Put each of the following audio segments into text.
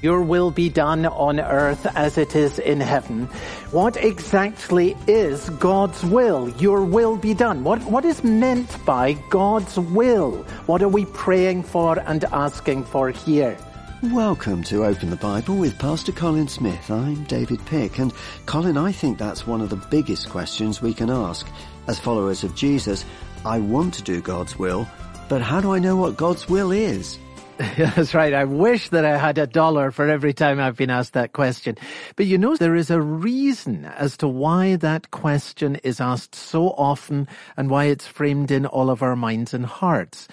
Your will be done on earth as it is in heaven. What exactly is God's will? Your will be done. What, what is meant by God's will? What are we praying for and asking for here? Welcome to Open the Bible with Pastor Colin Smith. I'm David Pick and Colin, I think that's one of the biggest questions we can ask. As followers of Jesus, I want to do God's will, but how do I know what God's will is? That's right. I wish that I had a dollar for every time I've been asked that question. But you know, there is a reason as to why that question is asked so often and why it's framed in all of our minds and hearts.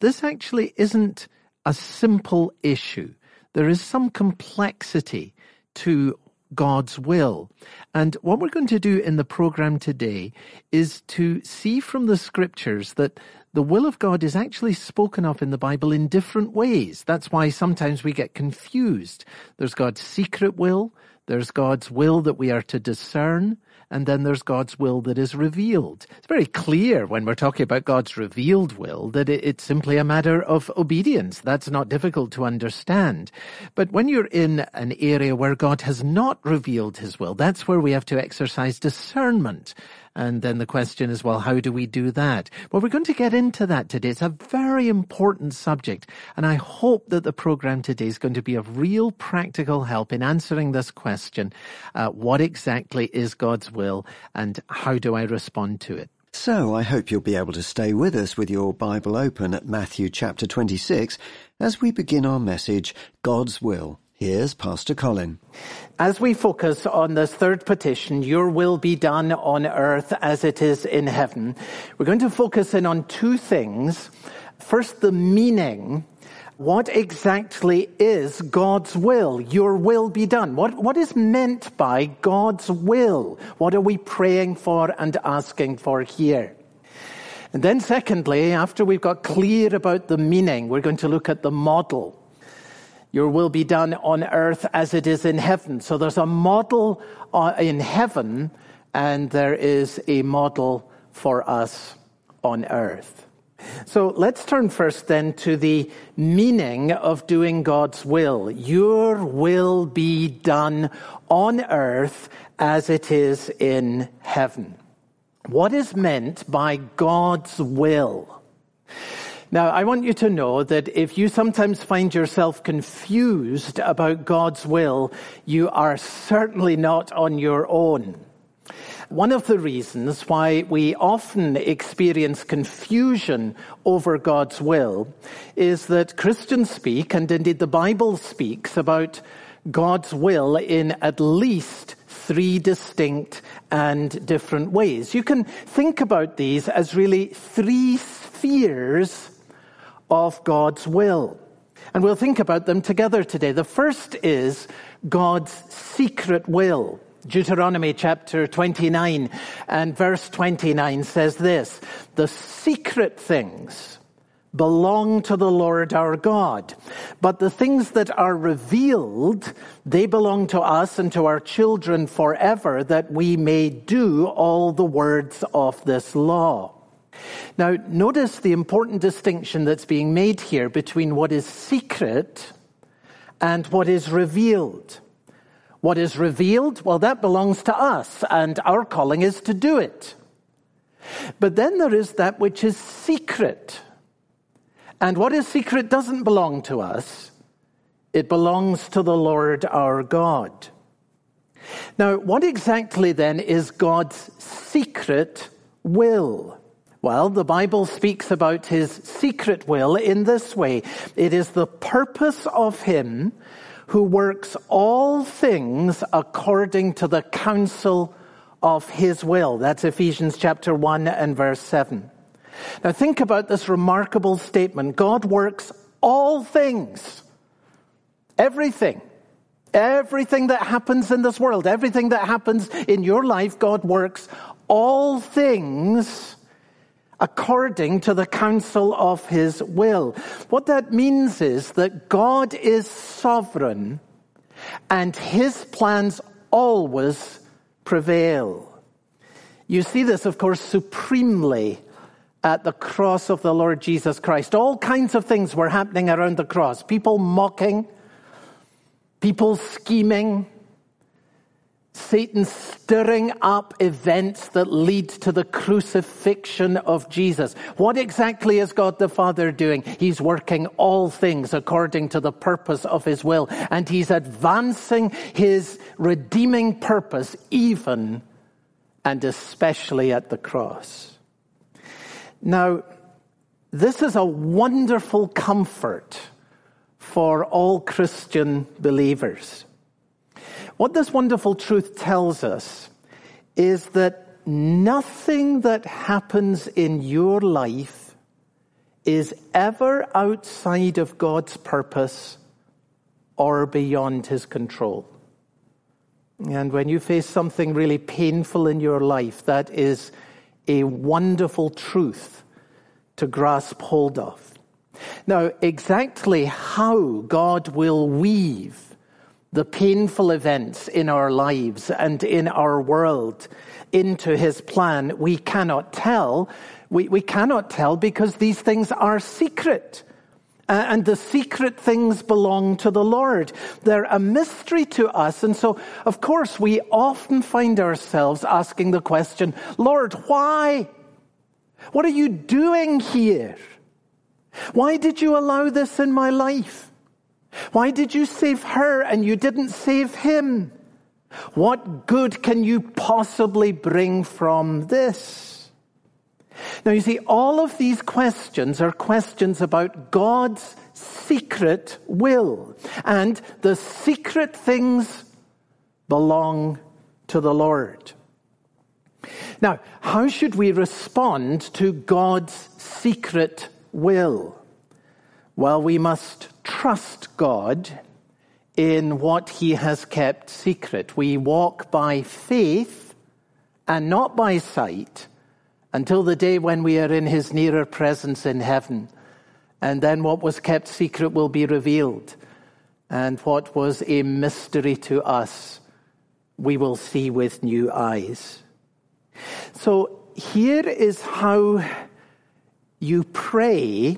This actually isn't a simple issue. There is some complexity to God's will. And what we're going to do in the program today is to see from the scriptures that the will of God is actually spoken of in the Bible in different ways. That's why sometimes we get confused. There's God's secret will, there's God's will that we are to discern, and then there's God's will that is revealed. It's very clear when we're talking about God's revealed will that it's simply a matter of obedience. That's not difficult to understand. But when you're in an area where God has not revealed his will, that's where we have to exercise discernment. And then the question is, well, how do we do that? Well, we're going to get into that today. It's a very important subject. And I hope that the program today is going to be of real practical help in answering this question. Uh, what exactly is God's will and how do I respond to it? So I hope you'll be able to stay with us with your Bible open at Matthew chapter 26 as we begin our message, God's Will. Here's Pastor Colin. As we focus on this third petition, your will be done on earth as it is in heaven, we're going to focus in on two things. First, the meaning. What exactly is God's will? Your will be done. What, what is meant by God's will? What are we praying for and asking for here? And then secondly, after we've got clear about the meaning, we're going to look at the model. Your will be done on earth as it is in heaven. So there's a model uh, in heaven and there is a model for us on earth. So let's turn first then to the meaning of doing God's will. Your will be done on earth as it is in heaven. What is meant by God's will? Now, I want you to know that if you sometimes find yourself confused about God's will, you are certainly not on your own. One of the reasons why we often experience confusion over God's will is that Christians speak, and indeed the Bible speaks about God's will in at least three distinct and different ways. You can think about these as really three spheres of God's will. And we'll think about them together today. The first is God's secret will. Deuteronomy chapter 29 and verse 29 says this, the secret things belong to the Lord our God. But the things that are revealed, they belong to us and to our children forever that we may do all the words of this law. Now, notice the important distinction that's being made here between what is secret and what is revealed. What is revealed, well, that belongs to us, and our calling is to do it. But then there is that which is secret. And what is secret doesn't belong to us, it belongs to the Lord our God. Now, what exactly then is God's secret will? Well, the Bible speaks about his secret will in this way. It is the purpose of him who works all things according to the counsel of his will. That's Ephesians chapter 1 and verse 7. Now think about this remarkable statement. God works all things. Everything. Everything that happens in this world, everything that happens in your life, God works all things according to the counsel of his will. What that means is that God is sovereign and his plans always prevail. You see this, of course, supremely at the cross of the Lord Jesus Christ. All kinds of things were happening around the cross. People mocking, people scheming, Satan stirring up events that lead to the crucifixion of Jesus. What exactly is God the Father doing? He's working all things according to the purpose of his will, and he's advancing his redeeming purpose even and especially at the cross. Now, this is a wonderful comfort for all Christian believers. What this wonderful truth tells us is that nothing that happens in your life is ever outside of God's purpose or beyond his control. And when you face something really painful in your life, that is a wonderful truth to grasp hold of. Now, exactly how God will weave the painful events in our lives and in our world into his plan, we cannot tell. We, we cannot tell because these things are secret. Uh, and the secret things belong to the Lord. They're a mystery to us. And so, of course, we often find ourselves asking the question, Lord, why? What are you doing here? Why did you allow this in my life? Why did you save her and you didn't save him? What good can you possibly bring from this? Now you see, all of these questions are questions about God's secret will. And the secret things belong to the Lord. Now, how should we respond to God's secret will? Well, we must trust God in what he has kept secret. We walk by faith and not by sight until the day when we are in his nearer presence in heaven. And then what was kept secret will be revealed. And what was a mystery to us, we will see with new eyes. So here is how you pray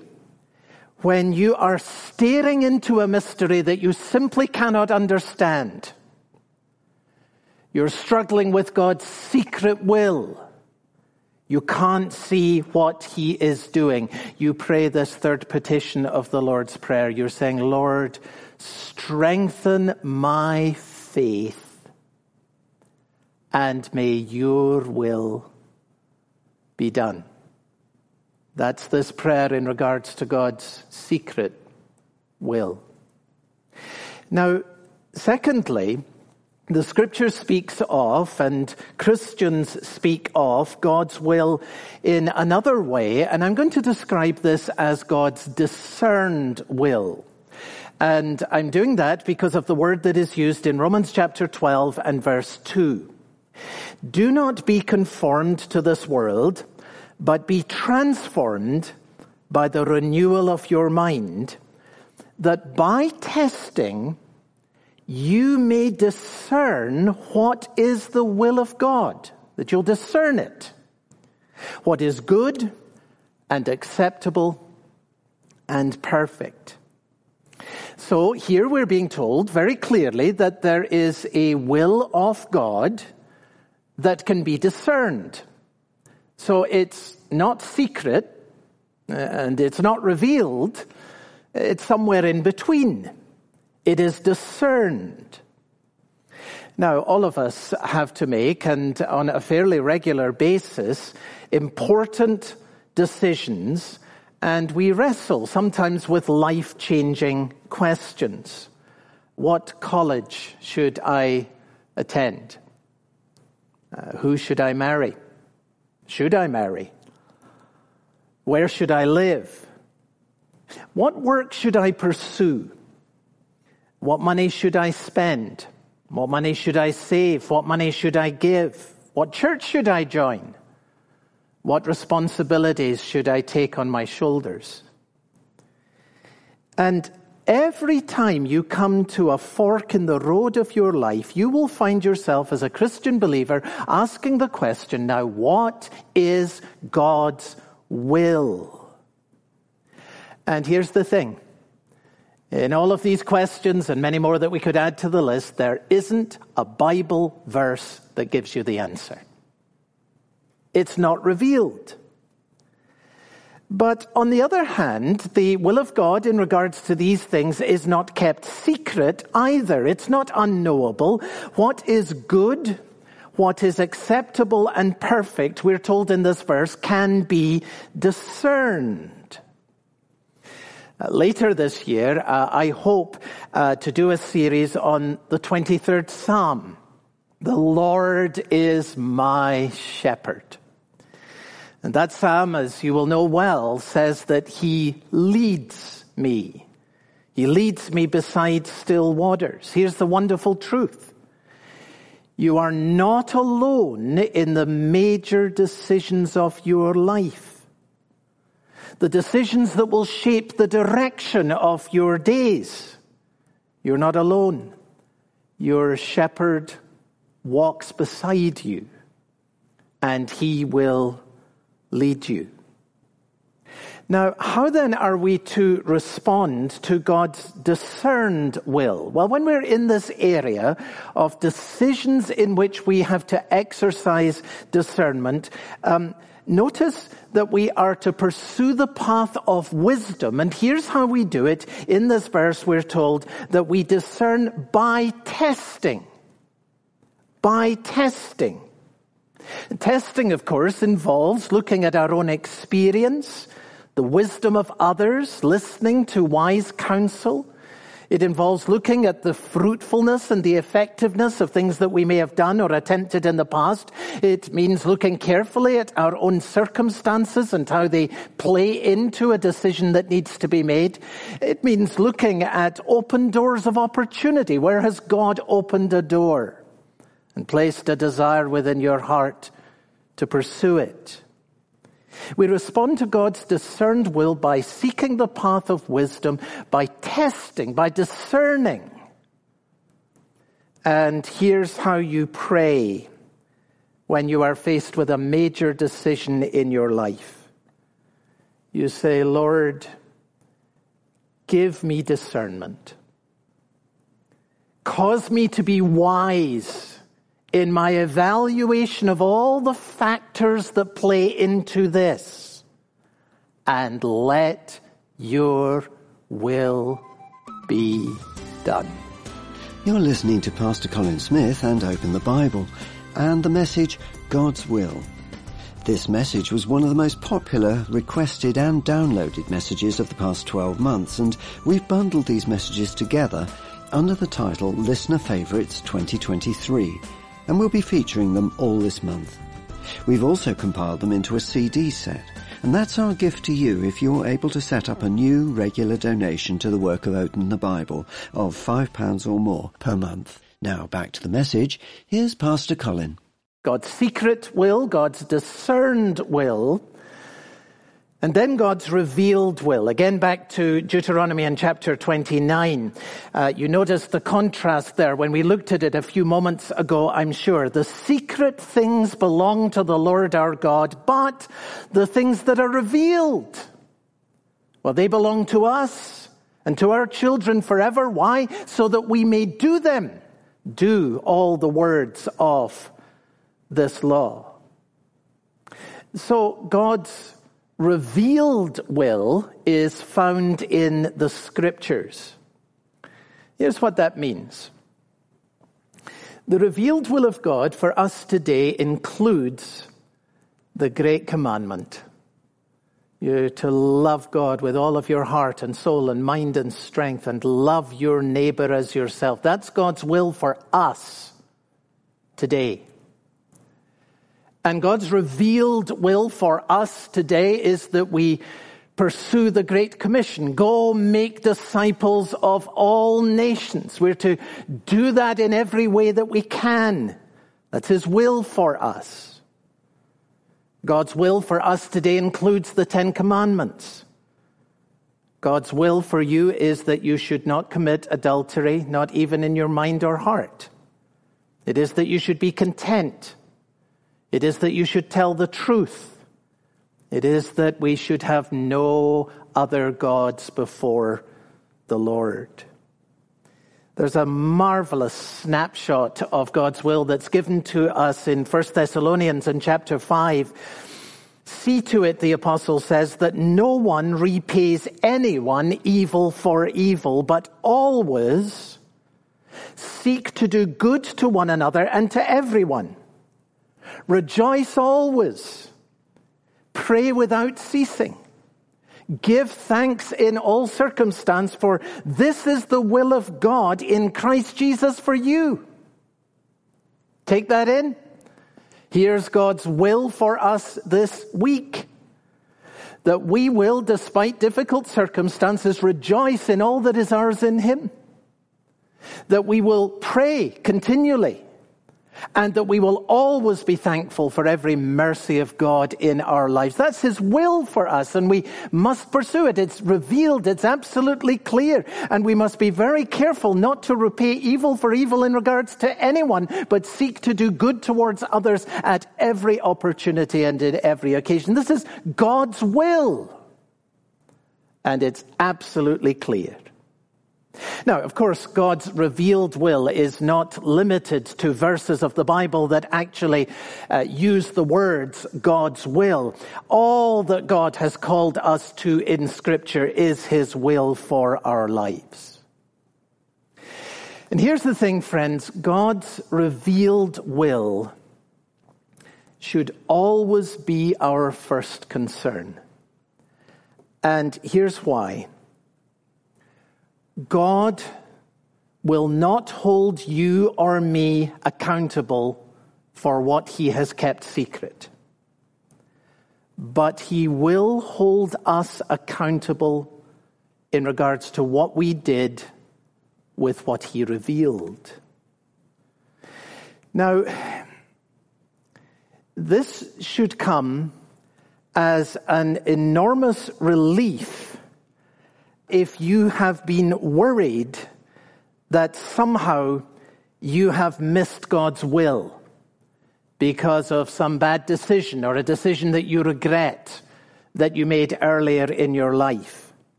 when you are staring into a mystery that you simply cannot understand. You're struggling with God's secret will. You can't see what He is doing. You pray this third petition of the Lord's Prayer. You're saying, Lord, strengthen my faith and may your will be done. That's this prayer in regards to God's secret will. Now, secondly, the scripture speaks of, and Christians speak of, God's will in another way, and I'm going to describe this as God's discerned will. And I'm doing that because of the word that is used in Romans chapter 12 and verse 2. Do not be conformed to this world, but be transformed by the renewal of your mind, that by testing you may discern what is the will of God, that you'll discern it, what is good and acceptable and perfect. So here we're being told very clearly that there is a will of God that can be discerned. So it's not secret uh, and it's not revealed. It's somewhere in between. It is discerned. Now, all of us have to make, and on a fairly regular basis, important decisions, and we wrestle sometimes with life changing questions. What college should I attend? Uh, who should I marry? Should I marry? Where should I live? What work should I pursue? What money should I spend? What money should I save? What money should I give? What church should I join? What responsibilities should I take on my shoulders? And Every time you come to a fork in the road of your life, you will find yourself as a Christian believer asking the question, now what is God's will? And here's the thing. In all of these questions and many more that we could add to the list, there isn't a Bible verse that gives you the answer. It's not revealed. But on the other hand, the will of God in regards to these things is not kept secret either. It's not unknowable. What is good, what is acceptable and perfect, we're told in this verse, can be discerned. Uh, later this year, uh, I hope uh, to do a series on the 23rd Psalm. The Lord is my shepherd. And that psalm, as you will know well, says that he leads me. He leads me beside still waters. Here's the wonderful truth. You are not alone in the major decisions of your life. The decisions that will shape the direction of your days. You're not alone. Your shepherd walks beside you and he will lead you. Now, how then are we to respond to God's discerned will? Well, when we're in this area of decisions in which we have to exercise discernment, um, notice that we are to pursue the path of wisdom. And here's how we do it. In this verse, we're told that we discern by testing. By testing. Testing, of course, involves looking at our own experience, the wisdom of others, listening to wise counsel. It involves looking at the fruitfulness and the effectiveness of things that we may have done or attempted in the past. It means looking carefully at our own circumstances and how they play into a decision that needs to be made. It means looking at open doors of opportunity. Where has God opened a door? And placed a desire within your heart to pursue it. We respond to God's discerned will by seeking the path of wisdom, by testing, by discerning. And here's how you pray when you are faced with a major decision in your life. You say, Lord, give me discernment. Cause me to be wise in my evaluation of all the factors that play into this and let your will be done. You're listening to Pastor Colin Smith and Open the Bible and the message God's Will. This message was one of the most popular, requested and downloaded messages of the past 12 months and we've bundled these messages together under the title Listener Favorites 2023 and we'll be featuring them all this month. We've also compiled them into a CD set, and that's our gift to you if you're able to set up a new regular donation to the work of Open the Bible of £5 or more per month. Now back to the message. Here's Pastor Colin. God's secret will, God's discerned will, and then God's revealed will. Again, back to Deuteronomy in chapter 29. Uh, you notice the contrast there when we looked at it a few moments ago, I'm sure. The secret things belong to the Lord our God, but the things that are revealed, well, they belong to us and to our children forever. Why? So that we may do them, do all the words of this law. So God's revealed will is found in the scriptures. Here's what that means. The revealed will of God for us today includes the great commandment. You're to love God with all of your heart and soul and mind and strength and love your neighbor as yourself. That's God's will for us today. And God's revealed will for us today is that we pursue the Great Commission. Go make disciples of all nations. We're to do that in every way that we can. That's His will for us. God's will for us today includes the Ten Commandments. God's will for you is that you should not commit adultery, not even in your mind or heart. It is that you should be content it is that you should tell the truth. It is that we should have no other gods before the Lord. There's a marvelous snapshot of God's will that's given to us in 1 Thessalonians in chapter 5. See to it, the apostle says, that no one repays anyone evil for evil, but always seek to do good to one another and to everyone. Rejoice always. Pray without ceasing. Give thanks in all circumstance, for this is the will of God in Christ Jesus for you. Take that in. Here's God's will for us this week. That we will, despite difficult circumstances, rejoice in all that is ours in Him. That we will pray continually and that we will always be thankful for every mercy of God in our lives. That's His will for us, and we must pursue it. It's revealed, it's absolutely clear, and we must be very careful not to repay evil for evil in regards to anyone, but seek to do good towards others at every opportunity and in every occasion. This is God's will, and it's absolutely clear. Now, of course, God's revealed will is not limited to verses of the Bible that actually uh, use the words God's will. All that God has called us to in Scripture is His will for our lives. And here's the thing, friends God's revealed will should always be our first concern. And here's why. God will not hold you or me accountable for what he has kept secret. But he will hold us accountable in regards to what we did with what he revealed. Now, this should come as an enormous relief if you have been worried that somehow you have missed God's will because of some bad decision or a decision that you regret that you made earlier in your life.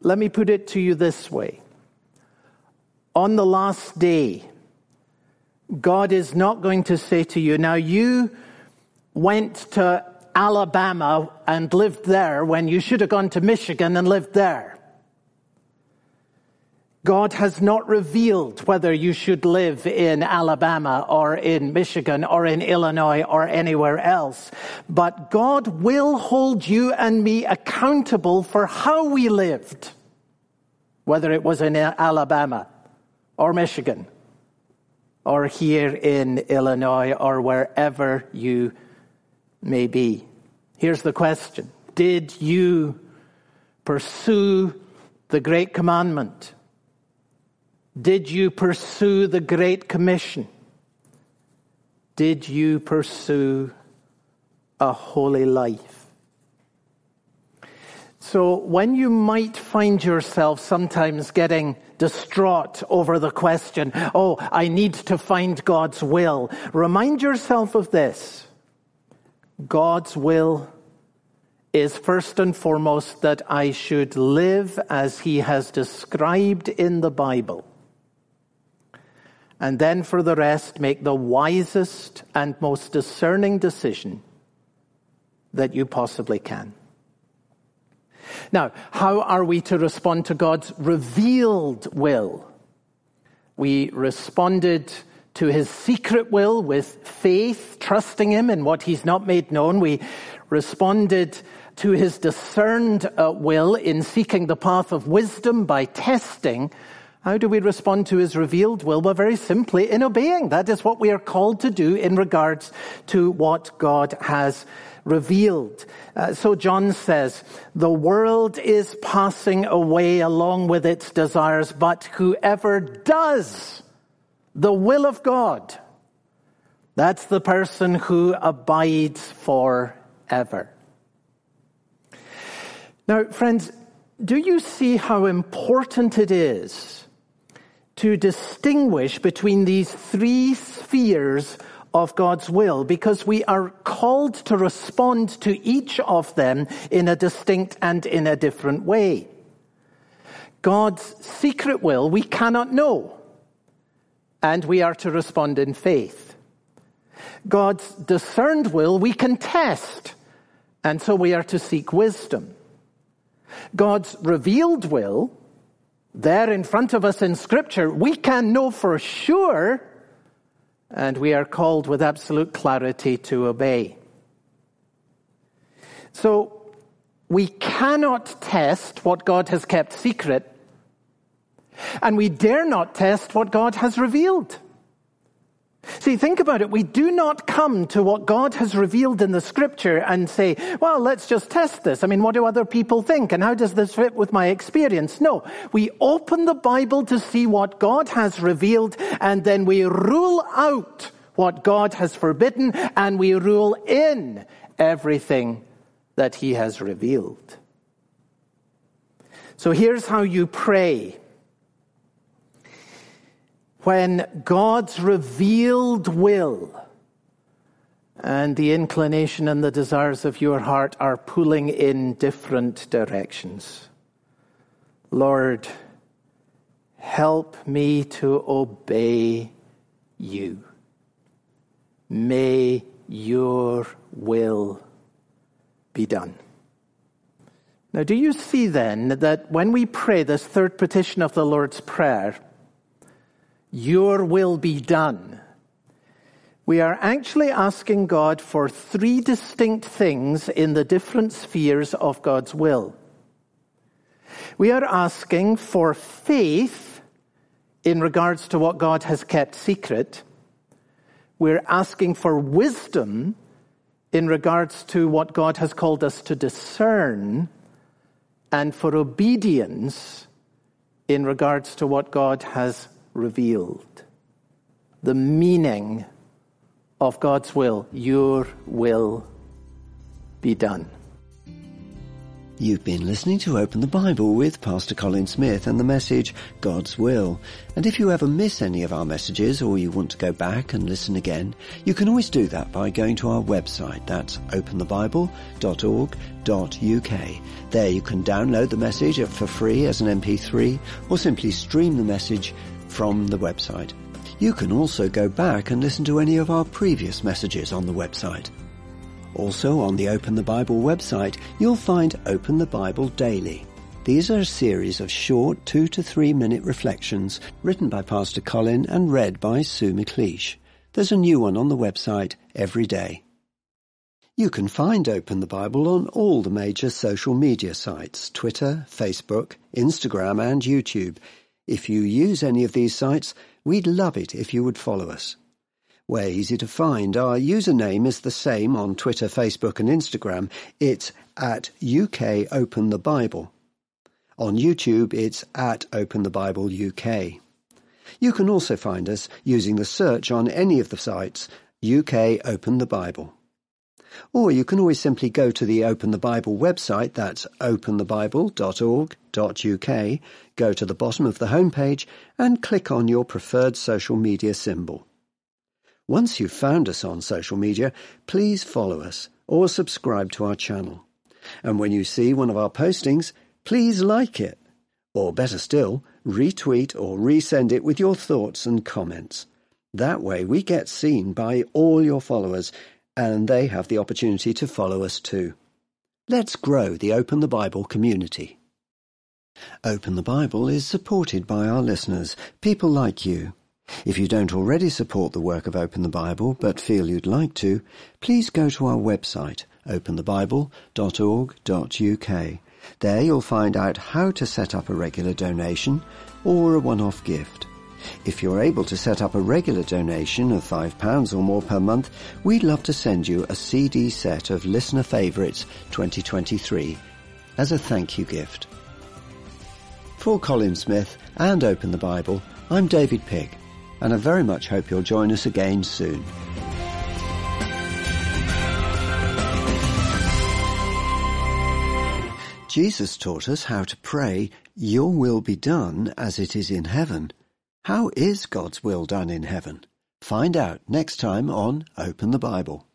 Let me put it to you this way. On the last day, God is not going to say to you, now you went to Alabama and lived there when you should have gone to Michigan and lived there. God has not revealed whether you should live in Alabama or in Michigan or in Illinois or anywhere else. But God will hold you and me accountable for how we lived, whether it was in Alabama or Michigan or here in Illinois or wherever you may be. Here's the question Did you pursue the great commandment? Did you pursue the Great Commission? Did you pursue a holy life? So when you might find yourself sometimes getting distraught over the question, oh, I need to find God's will, remind yourself of this. God's will is first and foremost that I should live as he has described in the Bible. And then for the rest, make the wisest and most discerning decision that you possibly can. Now, how are we to respond to God's revealed will? We responded to his secret will with faith, trusting him in what he's not made known. We responded to his discerned uh, will in seeking the path of wisdom by testing. How do we respond to his revealed will? Well, very simply in obeying. That is what we are called to do in regards to what God has revealed. Uh, so John says, the world is passing away along with its desires, but whoever does the will of God. That's the person who abides forever. Now, friends, do you see how important it is to distinguish between these three spheres of God's will? Because we are called to respond to each of them in a distinct and in a different way. God's secret will we cannot know, and we are to respond in faith. God's discerned will we can test, and so we are to seek wisdom. God's revealed will, there in front of us in Scripture, we can know for sure, and we are called with absolute clarity to obey. So, we cannot test what God has kept secret, and we dare not test what God has revealed. See, think about it. We do not come to what God has revealed in the scripture and say, well, let's just test this. I mean, what do other people think? And how does this fit with my experience? No. We open the Bible to see what God has revealed and then we rule out what God has forbidden and we rule in everything that he has revealed. So here's how you pray when God's revealed will and the inclination and the desires of your heart are pulling in different directions. Lord, help me to obey you. May your will be done. Now, do you see then that when we pray this third petition of the Lord's Prayer, your will be done. We are actually asking God for three distinct things in the different spheres of God's will. We are asking for faith in regards to what God has kept secret. We're asking for wisdom in regards to what God has called us to discern and for obedience in regards to what God has revealed. The meaning of God's will. Your will be done. You've been listening to Open the Bible with Pastor Colin Smith and the message God's Will. And if you ever miss any of our messages or you want to go back and listen again, you can always do that by going to our website. That's openthebible.org.uk. There you can download the message for free as an MP3 or simply stream the message from the website. You can also go back and listen to any of our previous messages on the website. Also on the Open the Bible website, you'll find Open the Bible Daily. These are a series of short two to three minute reflections written by Pastor Colin and read by Sue McLeish. There's a new one on the website every day. You can find Open the Bible on all the major social media sites, Twitter, Facebook, Instagram and YouTube. If you use any of these sites, we'd love it if you would follow us. We're easy to find. Our username is the same on Twitter, Facebook and Instagram. It's at UK Open the Bible. On YouTube, it's at Open the Bible UK. You can also find us using the search on any of the sites UK Open the Bible. Or you can always simply go to the Open the Bible website, that's openthebible.org.uk, go to the bottom of the homepage and click on your preferred social media symbol. Once you've found us on social media, please follow us or subscribe to our channel. And when you see one of our postings, please like it. Or better still, retweet or resend it with your thoughts and comments. That way we get seen by all your followers and they have the opportunity to follow us too. Let's grow the Open the Bible community. Open the Bible is supported by our listeners, people like you. If you don't already support the work of Open the Bible but feel you'd like to, please go to our website, openthebible.org.uk. There you'll find out how to set up a regular donation or a one-off gift. If you're able to set up a regular donation of £5 or more per month, we'd love to send you a CD set of Listener Favourites 2023 as a thank you gift. For Colin Smith and Open the Bible, I'm David Pigg, and I very much hope you'll join us again soon. Jesus taught us how to pray, Your will be done as it is in heaven. How is God's will done in heaven? Find out next time on Open the Bible.